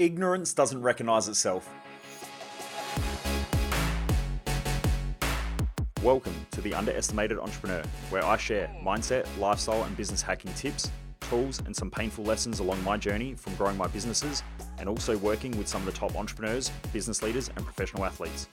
Ignorance doesn't recognize itself. Welcome to the Underestimated Entrepreneur, where I share mindset, lifestyle, and business hacking tips, tools, and some painful lessons along my journey from growing my businesses and also working with some of the top entrepreneurs, business leaders, and professional athletes.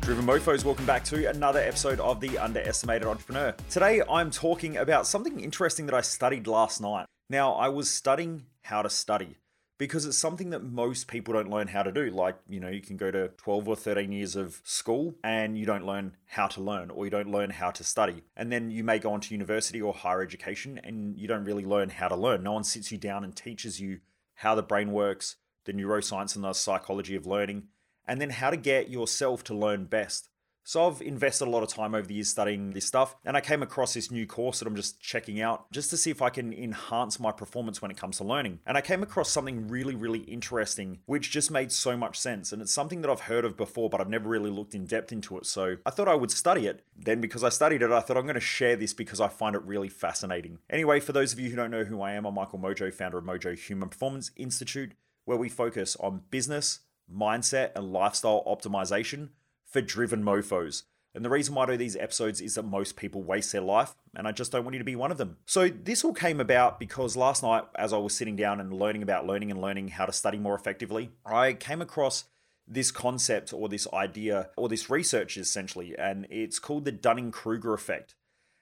Driven Mofos, welcome back to another episode of The Underestimated Entrepreneur. Today I'm talking about something interesting that I studied last night. Now, I was studying how to study because it's something that most people don't learn how to do. Like, you know, you can go to 12 or 13 years of school and you don't learn how to learn or you don't learn how to study. And then you may go on to university or higher education and you don't really learn how to learn. No one sits you down and teaches you how the brain works, the neuroscience and the psychology of learning, and then how to get yourself to learn best. So I've invested a lot of time over the years studying this stuff, and I came across this new course that I'm just checking out just to see if I can enhance my performance when it comes to learning. And I came across something really, really interesting, which just made so much sense. And it's something that I've heard of before, but I've never really looked in depth into it. So I thought I would study it. Then, because I studied it, I thought I'm going to share this because I find it really fascinating. Anyway, for those of you who don't know who I am, I'm Michael Mojo, founder of Mojo Human Performance Institute, where we focus on business, mindset, and lifestyle optimization for driven mofos. And the reason why I do these episodes is that most people waste their life, and I just don't want you to be one of them. So, this all came about because last night, as I was sitting down and learning about learning and learning how to study more effectively, I came across this concept or this idea or this research essentially, and it's called the Dunning Kruger effect.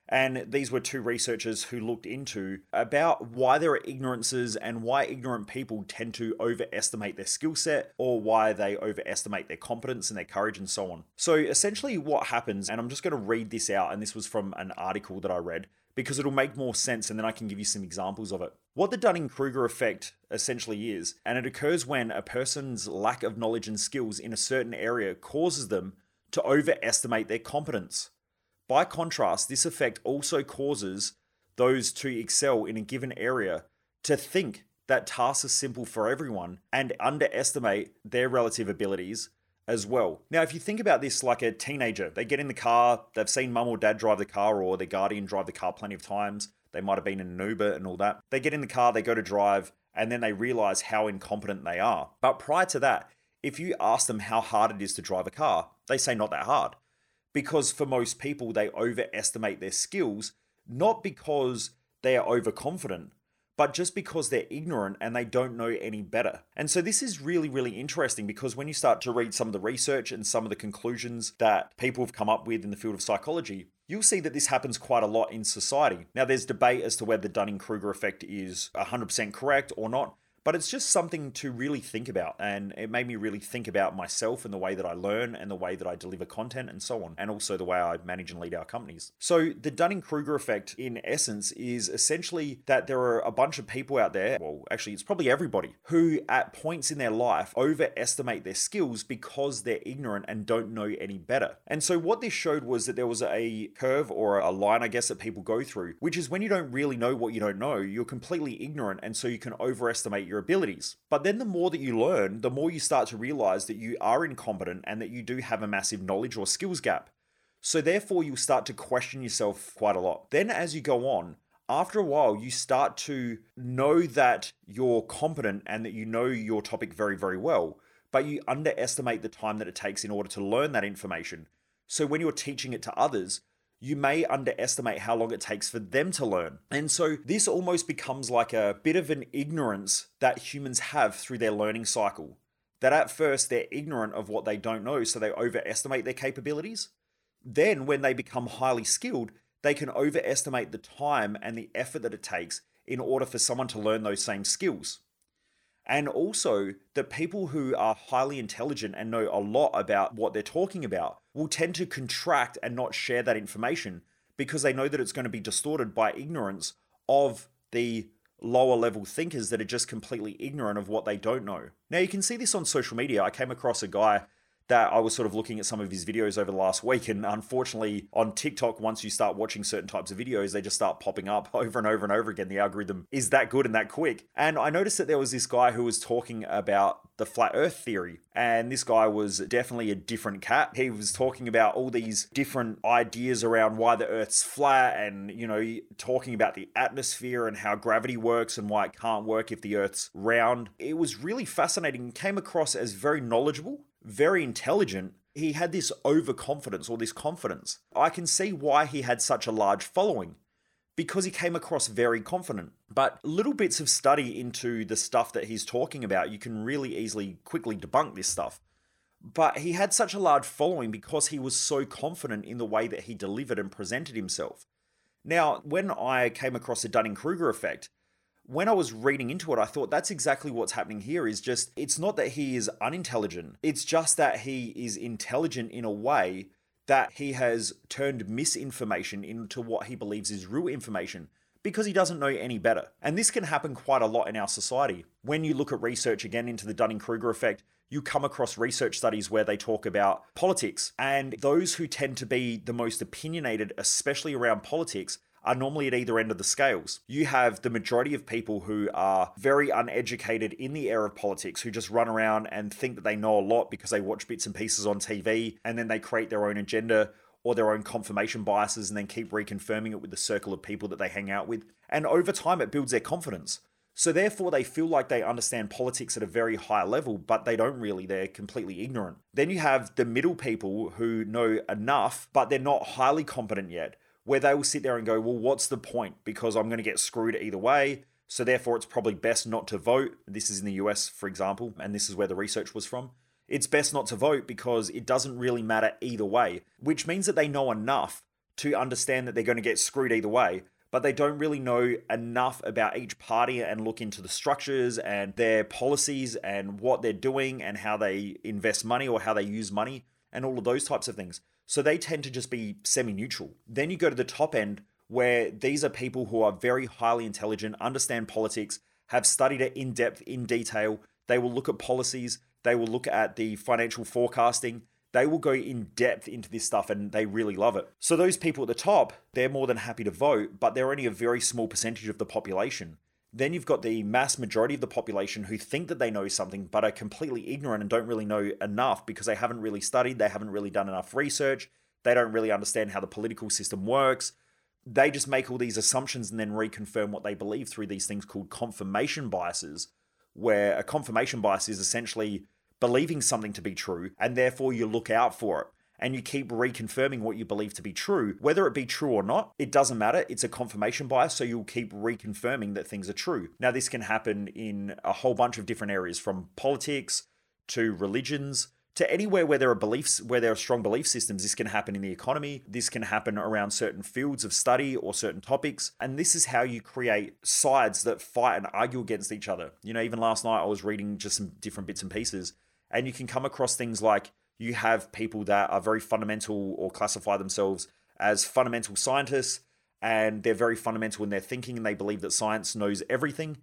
And these were two researchers who looked into about why there are ignorances and why ignorant people tend to overestimate their skill set or why they overestimate their competence and their courage and so on. So essentially what happens, and I'm just going to read this out, and this was from an article that I read because it'll make more sense and then I can give you some examples of it. What the Dunning Kruger effect essentially is, and it occurs when a person's lack of knowledge and skills in a certain area causes them to overestimate their competence. By contrast, this effect also causes those to excel in a given area to think that tasks are simple for everyone and underestimate their relative abilities as well. Now, if you think about this like a teenager, they get in the car, they've seen mum or dad drive the car or their guardian drive the car plenty of times. They might have been in an Uber and all that. They get in the car, they go to drive, and then they realize how incompetent they are. But prior to that, if you ask them how hard it is to drive a car, they say not that hard because for most people, they overestimate their skills, not because they are overconfident, but just because they're ignorant and they don't know any better. And so this is really, really interesting because when you start to read some of the research and some of the conclusions that people have come up with in the field of psychology, you'll see that this happens quite a lot in society. Now, there's debate as to whether the Dunning Kruger effect is 100% correct or not. But it's just something to really think about. And it made me really think about myself and the way that I learn and the way that I deliver content and so on, and also the way I manage and lead our companies. So, the Dunning Kruger effect, in essence, is essentially that there are a bunch of people out there, well, actually, it's probably everybody, who at points in their life overestimate their skills because they're ignorant and don't know any better. And so, what this showed was that there was a curve or a line, I guess, that people go through, which is when you don't really know what you don't know, you're completely ignorant, and so you can overestimate your your abilities. But then the more that you learn, the more you start to realize that you are incompetent and that you do have a massive knowledge or skills gap. So therefore, you start to question yourself quite a lot. Then, as you go on, after a while, you start to know that you're competent and that you know your topic very, very well, but you underestimate the time that it takes in order to learn that information. So when you're teaching it to others, you may underestimate how long it takes for them to learn. And so this almost becomes like a bit of an ignorance that humans have through their learning cycle. That at first they're ignorant of what they don't know, so they overestimate their capabilities. Then, when they become highly skilled, they can overestimate the time and the effort that it takes in order for someone to learn those same skills and also that people who are highly intelligent and know a lot about what they're talking about will tend to contract and not share that information because they know that it's going to be distorted by ignorance of the lower level thinkers that are just completely ignorant of what they don't know. Now, you can see this on social media. I came across a guy that I was sort of looking at some of his videos over the last week. And unfortunately, on TikTok, once you start watching certain types of videos, they just start popping up over and over and over again. The algorithm is that good and that quick. And I noticed that there was this guy who was talking about the flat earth theory. And this guy was definitely a different cat. He was talking about all these different ideas around why the earth's flat and, you know, talking about the atmosphere and how gravity works and why it can't work if the earth's round. It was really fascinating. Came across as very knowledgeable very intelligent, he had this overconfidence or this confidence. I can see why he had such a large following because he came across very confident. But little bits of study into the stuff that he's talking about, you can really easily quickly debunk this stuff. But he had such a large following because he was so confident in the way that he delivered and presented himself. Now, when I came across the Dunning Kruger effect, when I was reading into it, I thought that's exactly what's happening here is just it's not that he is unintelligent, it's just that he is intelligent in a way that he has turned misinformation into what he believes is real information because he doesn't know any better. And this can happen quite a lot in our society. When you look at research again into the Dunning Kruger effect, you come across research studies where they talk about politics. And those who tend to be the most opinionated, especially around politics, are normally at either end of the scales. You have the majority of people who are very uneducated in the area of politics, who just run around and think that they know a lot because they watch bits and pieces on TV and then they create their own agenda or their own confirmation biases and then keep reconfirming it with the circle of people that they hang out with. And over time, it builds their confidence. So therefore, they feel like they understand politics at a very high level, but they don't really. They're completely ignorant. Then you have the middle people who know enough, but they're not highly competent yet where they will sit there and go, well, what's the point? Because I'm going to get screwed either way. So therefore, it's probably best not to vote. This is in the US, for example, and this is where the research was from. It's best not to vote because it doesn't really matter either way, which means that they know enough to understand that they're going to get screwed either way, but they don't really know enough about each party and look into the structures and their policies and what they're doing and how they invest money or how they use money and all of those types of things. So they tend to just be semi neutral. Then you go to the top end where these are people who are very highly intelligent, understand politics, have studied it in depth, in detail. They will look at policies, they will look at the financial forecasting, they will go in depth into this stuff and they really love it. So, those people at the top, they're more than happy to vote, but they're only a very small percentage of the population. Then you've got the mass majority of the population who think that they know something but are completely ignorant and don't really know enough because they haven't really studied, they haven't really done enough research, they don't really understand how the political system works. They just make all these assumptions and then reconfirm what they believe through these things called confirmation biases, where a confirmation bias is essentially believing something to be true and therefore you look out for it and you keep reconfirming what you believe to be true. Whether it be true or not, it doesn't matter. It's a confirmation bias, so you'll keep reconfirming that things are true. Now, this can happen in a whole bunch of different areas from politics to religions to anywhere where there are beliefs where there are strong belief systems this can happen in the economy this can happen around certain fields of study or certain topics and this is how you create sides that fight and argue against each other you know even last night i was reading just some different bits and pieces and you can come across things like you have people that are very fundamental or classify themselves as fundamental scientists and they're very fundamental in their thinking and they believe that science knows everything.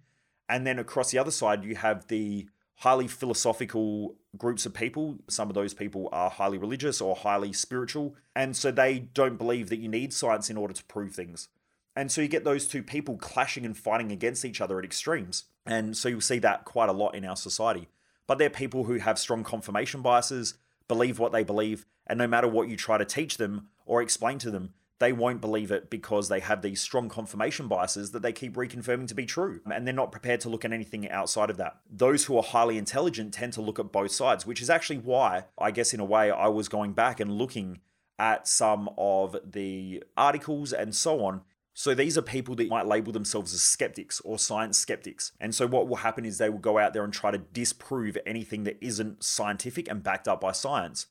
And then across the other side, you have the highly philosophical groups of people. Some of those people are highly religious or highly spiritual. And so they don't believe that you need science in order to prove things. And so you get those two people clashing and fighting against each other at extremes. And so you'll see that quite a lot in our society. But they're people who have strong confirmation biases believe what they believe, and no matter what you try to teach them or explain to them, they won't believe it because they have these strong confirmation biases that they keep reconfirming to be true. And they're not prepared to look at anything outside of that. Those who are highly intelligent tend to look at both sides, which is actually why, I guess, in a way, I was going back and looking at some of the articles and so on so these are people that might label themselves as skeptics or science skeptics. And so what will happen is they will go out there and try to disprove anything that isn't scientific and backed up by science.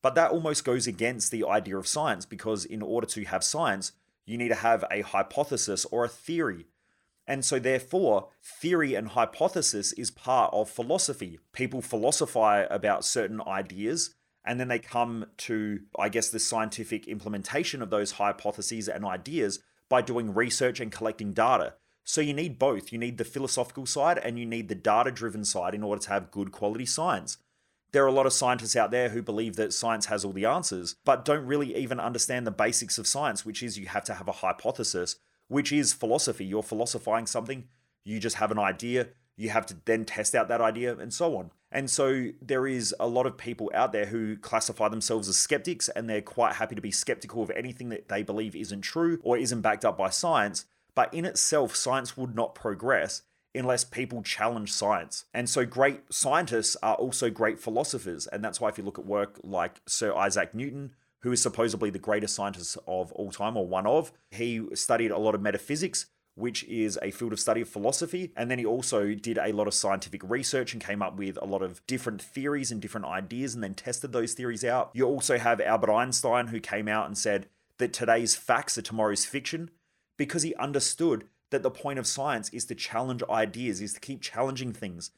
But that almost goes against the idea of science because in order to have science, you need to have a hypothesis or a theory. And so, therefore, theory and hypothesis is part of philosophy. People philosophize about certain ideas and then they come to, I guess, the scientific implementation of those hypotheses and ideas by doing research and collecting data. So you need both. You need the philosophical side and you need the data driven side in order to have good quality science. There are a lot of scientists out there who believe that science has all the answers, but don't really even understand the basics of science, which is you have to have a hypothesis, which is philosophy. You're philosophizing something, you just have an idea, you have to then test out that idea, and so on. And so there is a lot of people out there who classify themselves as skeptics, and they're quite happy to be skeptical of anything that they believe isn't true or isn't backed up by science. But in itself, science would not progress unless people challenge science. And so great scientists are also great philosophers. And that's why if you look at work like Sir Isaac Newton, who is supposedly the greatest scientist of all time or one of, he studied a lot of metaphysics, which is a field of study of philosophy. And then he also did a lot of scientific research and came up with a lot of different theories and different ideas and then tested those theories out. You also have Albert Einstein, who came out and said that today's facts are tomorrow's fiction because he understood that the point of science is to challenge ideas, is to keep challenging things.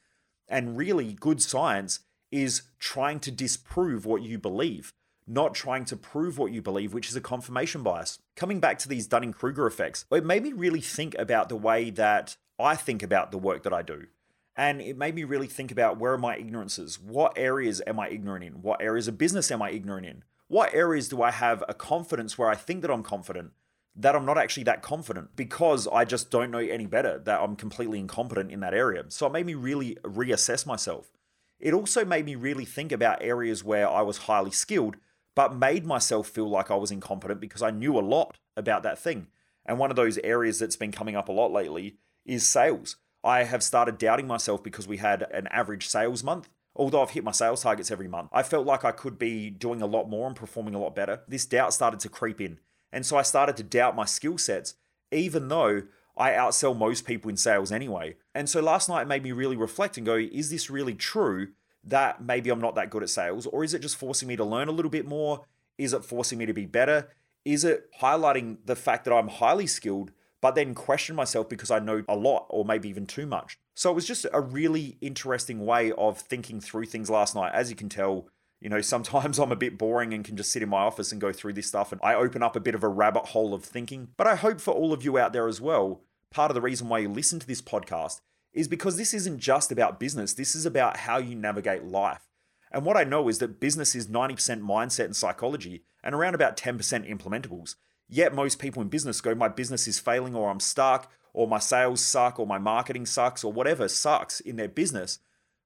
And really, good science is trying to disprove what you believe, not trying to prove what you believe, which is a confirmation bias. Coming back to these Dunning Kruger effects, it made me really think about the way that I think about the work that I do. And it made me really think about where are my ignorances? What areas am I ignorant in? What areas of business am I ignorant in? What areas do I have a confidence where I think that I'm confident, that I'm not actually that confident because I just don't know any better, that I'm completely incompetent in that area. So it made me really reassess myself. It also made me really think about areas where I was highly skilled, but made myself feel like I was incompetent because I knew a lot about that thing. And one of those areas that's been coming up a lot lately is sales. I have started doubting myself because we had an average sales month. Although I've hit my sales targets every month, I felt like I could be doing a lot more and performing a lot better. This doubt started to creep in. And so I started to doubt my skill sets, even though I outsell most people in sales anyway. And so last night made me really reflect and go, is this really true that maybe I'm not that good at sales? Or is it just forcing me to learn a little bit more? Is it forcing me to be better? Is it highlighting the fact that I'm highly skilled, but then question myself because I know a lot or maybe even too much? So it was just a really interesting way of thinking through things last night. As you can tell, you know, sometimes I'm a bit boring and can just sit in my office and go through this stuff, and I open up a bit of a rabbit hole of thinking. But I hope for all of you out there as well, part of the reason why you listen to this podcast is because this isn't just about business, this is about how you navigate life. And what I know is that business is 90% mindset and psychology, and around about 10% implementables. Yet most people in business go, My business is failing, or I'm stuck, or my sales suck, or my marketing sucks, or whatever sucks in their business.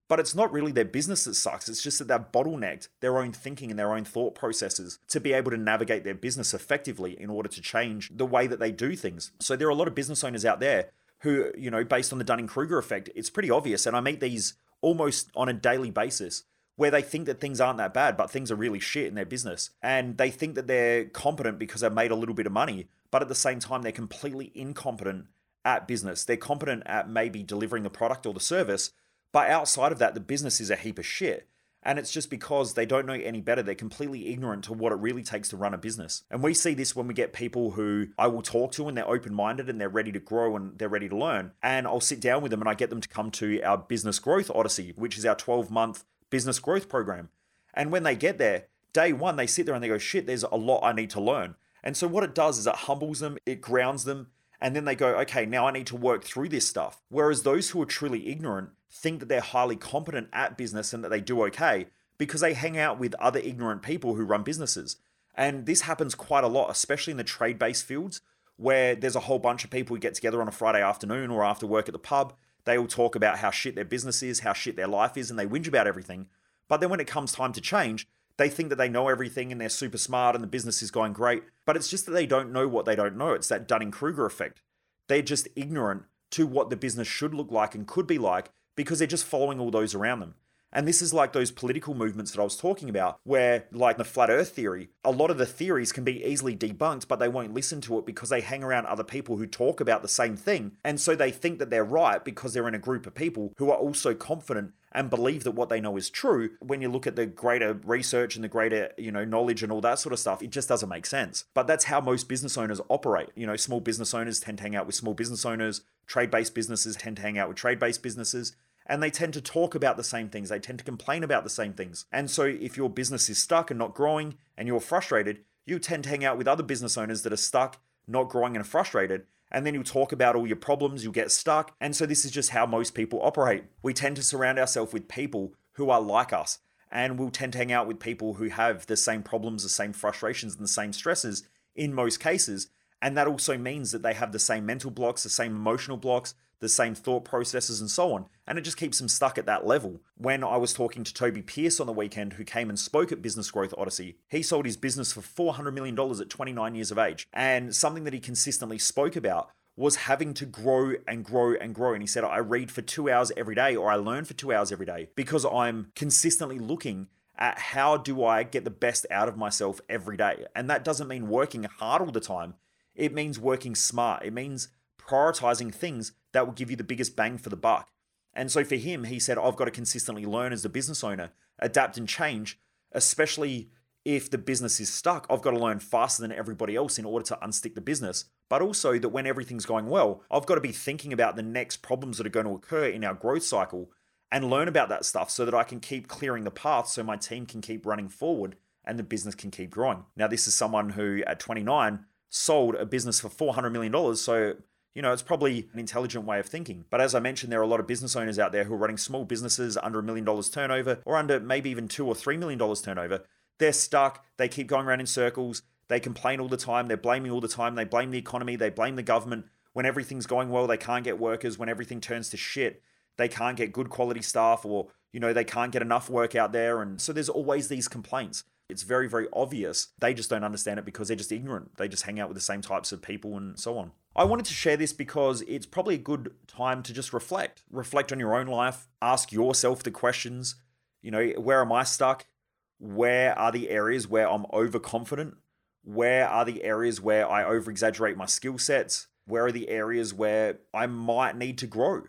But it's not really their business that sucks. It's just that they've bottlenecked their own thinking and their own thought processes to be able to navigate their business effectively in order to change the way that they do things. So there are a lot of business owners out there who, you know, based on the Dunning Kruger effect, it's pretty obvious. And I meet these almost on a daily basis where they think that things aren't that bad, but things are really shit in their business. And they think that they're competent because they've made a little bit of money, but at the same time, they're completely incompetent at business. They're competent at maybe delivering the product or the service, but outside of that, the business is a heap of shit. And it's just because they don't know any better. They're completely ignorant to what it really takes to run a business. And we see this when we get people who I will talk to and they're open minded and they're ready to grow and they're ready to learn. And I'll sit down with them and I get them to come to our Business Growth Odyssey, which is our 12 month business growth program. And when they get there, day one, they sit there and they go, shit, there's a lot I need to learn. And so what it does is it humbles them, it grounds them, and then they go, okay, now I need to work through this stuff. Whereas those who are truly ignorant think that they're highly competent at business and that they do okay because they hang out with other ignorant people who run businesses. And this happens quite a lot, especially in the trade based fields where there's a whole bunch of people who get together on a Friday afternoon or after work at the pub. They all talk about how shit their business is, how shit their life is, and they whinge about everything. But then when it comes time to change, they think that they know everything and they're super smart and the business is going great. But it's just that they don't know what they don't know. It's that Dunning Kruger effect. They're just ignorant to what the business should look like and could be like because they're just following all those around them. And this is like those political movements that I was talking about, where, like the flat earth theory, a lot of the theories can be easily debunked, but they won't listen to it because they hang around other people who talk about the same thing. And so they think that they're right because they're in a group of people who are also confident and believe that what they know is true. When you look at the greater research and the greater, you know, knowledge and all that sort of stuff, it just doesn't make sense. But that's how most business owners operate. You know, small business owners tend to hang out with small business owners, trade based businesses tend to hang out with trade based businesses and they tend to talk about the same things. They tend to complain about the same things. And so, if your business is stuck and not growing and you're frustrated, you tend to hang out with other business owners that are stuck, not growing, and frustrated. And then you'll talk about all your problems, you'll get stuck. And so, this is just how most people operate. We tend to surround ourselves with people who are like us. and we'll tend to hang out with people who have the same problems, the same frustrations, and the same stresses in most cases. And that also means that they have the same mental blocks, the same emotional blocks, the same thought processes, and so on. And it just keeps them stuck at that level. When I was talking to Tobi Pearce on the weekend, who came and spoke at Business Growth Odyssey, he sold his business for $400 million at 29 years of age. And something that he consistently spoke about was having to grow and grow and grow. And he said, I read for two hours every day or I learn for two hours every day because I'm consistently looking at how do I get the best out of myself every day. And that doesn't mean working hard all the time. It means working smart. It means prioritizing things that will give you the biggest bang for the buck. And so for him, he said, I've got to consistently learn as a business owner, adapt and change, especially if the business is stuck. I've got to learn faster than everybody else in order to unstick the business. But also that when everything's going well, I've got to be thinking about the next problems that are going to occur in our growth cycle and learn about that stuff so that I can keep clearing the path so my team can keep running forward and the business can keep growing. Now, this is someone who at 29 sold a business for $400 million. So, you know, it's probably an intelligent way of thinking. But as I mentioned, there are a lot of business owners out there who are running small businesses under a million dollars turnover or under maybe even two or three million dollars turnover. They're stuck. They keep going around in circles. They complain all the time. They're blaming all the time. They blame the economy. They blame the government. When everything's going well, they can't get workers. When everything turns to shit, they can't get good quality staff or, you know, they can't get enough work out there. And so there's always these complaints. It's very, very obvious. They just don't understand it because they're just ignorant. They just hang out with the same types of people and so on. I wanted to share this because it's probably a good time to just reflect. Reflect on your own life. Ask yourself the questions. You know, where am I stuck? Where are the areas where I'm overconfident? Where are the areas where I over exaggerate my skill sets? Where are the areas where I might need to grow?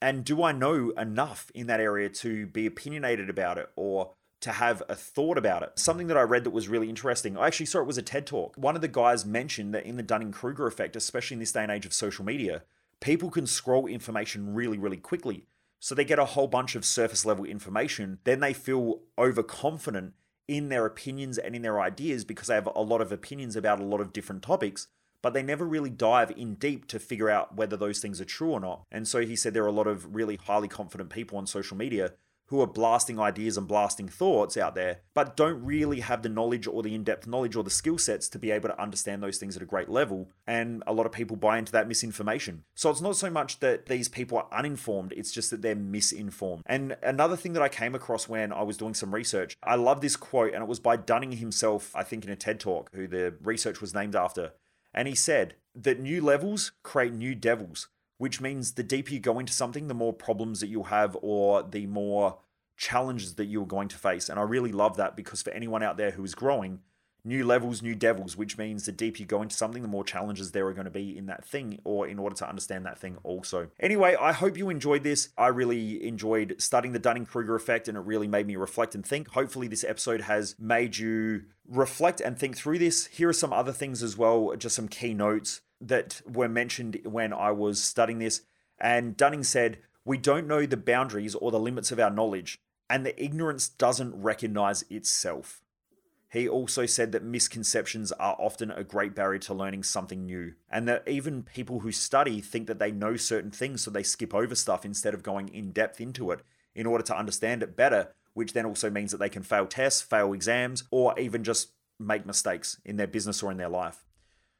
And do I know enough in that area to be opinionated about it or to have a thought about it? Something that I read that was really interesting. I actually saw it was a TED talk. One of the guys mentioned that in the Dunning Kruger effect, especially in this day and age of social media, people can scroll information really, really quickly. So they get a whole bunch of surface level information. Then they feel overconfident in their opinions and in their ideas because they have a lot of opinions about a lot of different topics but they never really dive in deep to figure out whether those things are true or not. And so he said there are a lot of really highly confident people on social media who are blasting ideas and blasting thoughts out there, but don't really have the knowledge or the in depth knowledge or the skill sets to be able to understand those things at a great level. And a lot of people buy into that misinformation. So it's not so much that these people are uninformed, it's just that they're misinformed. And another thing that I came across when I was doing some research, I love this quote, and it was by Dunning himself, I think in a TED talk, who the research was named after. And he said that new levels create new devils, which means the deeper you go into something, the more problems that you'll have or the more challenges that you're going to face. And I really love that because for anyone out there who is growing, new levels, new devils, which means the deeper you go into something, the more challenges there are going to be in that thing or in order to understand that thing also. Anyway, I hope you enjoyed this. I really enjoyed studying the Dunning Kruger effect and it really made me reflect and think. Hopefully, this episode has made you reflect and think through this. Here are some other things as well, just some key notes that were mentioned when I was studying this. And Dunning said, We don't know the boundaries or the limits of our knowledge, and the ignorance doesn't recognize itself. He also said that misconceptions are often a great barrier to learning something new, and that even people who study think that they know certain things, so they skip over stuff instead of going in depth into it in order to understand it better, which then also means that they can fail tests, fail exams, or even just make mistakes in their business or in their life.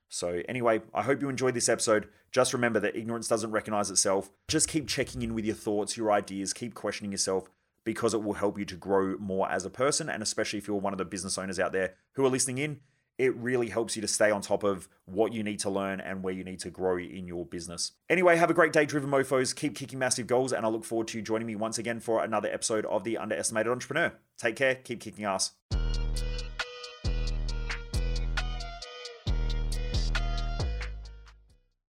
So, anyway, I hope you enjoyed this episode. Just remember that ignorance doesn't recognize itself. Just keep checking in with your thoughts, your ideas, keep questioning yourself, because it will help you to grow more as a person. And especially if you're one of the business owners out there who are listening in, it really helps you to stay on top of what you need to learn and where you need to grow in your business. Anyway, have a great day, Driven Mofos. Keep kicking massive goals, and I look forward to you joining me once again for another episode of The Underestimated Entrepreneur. Take care, keep kicking ass.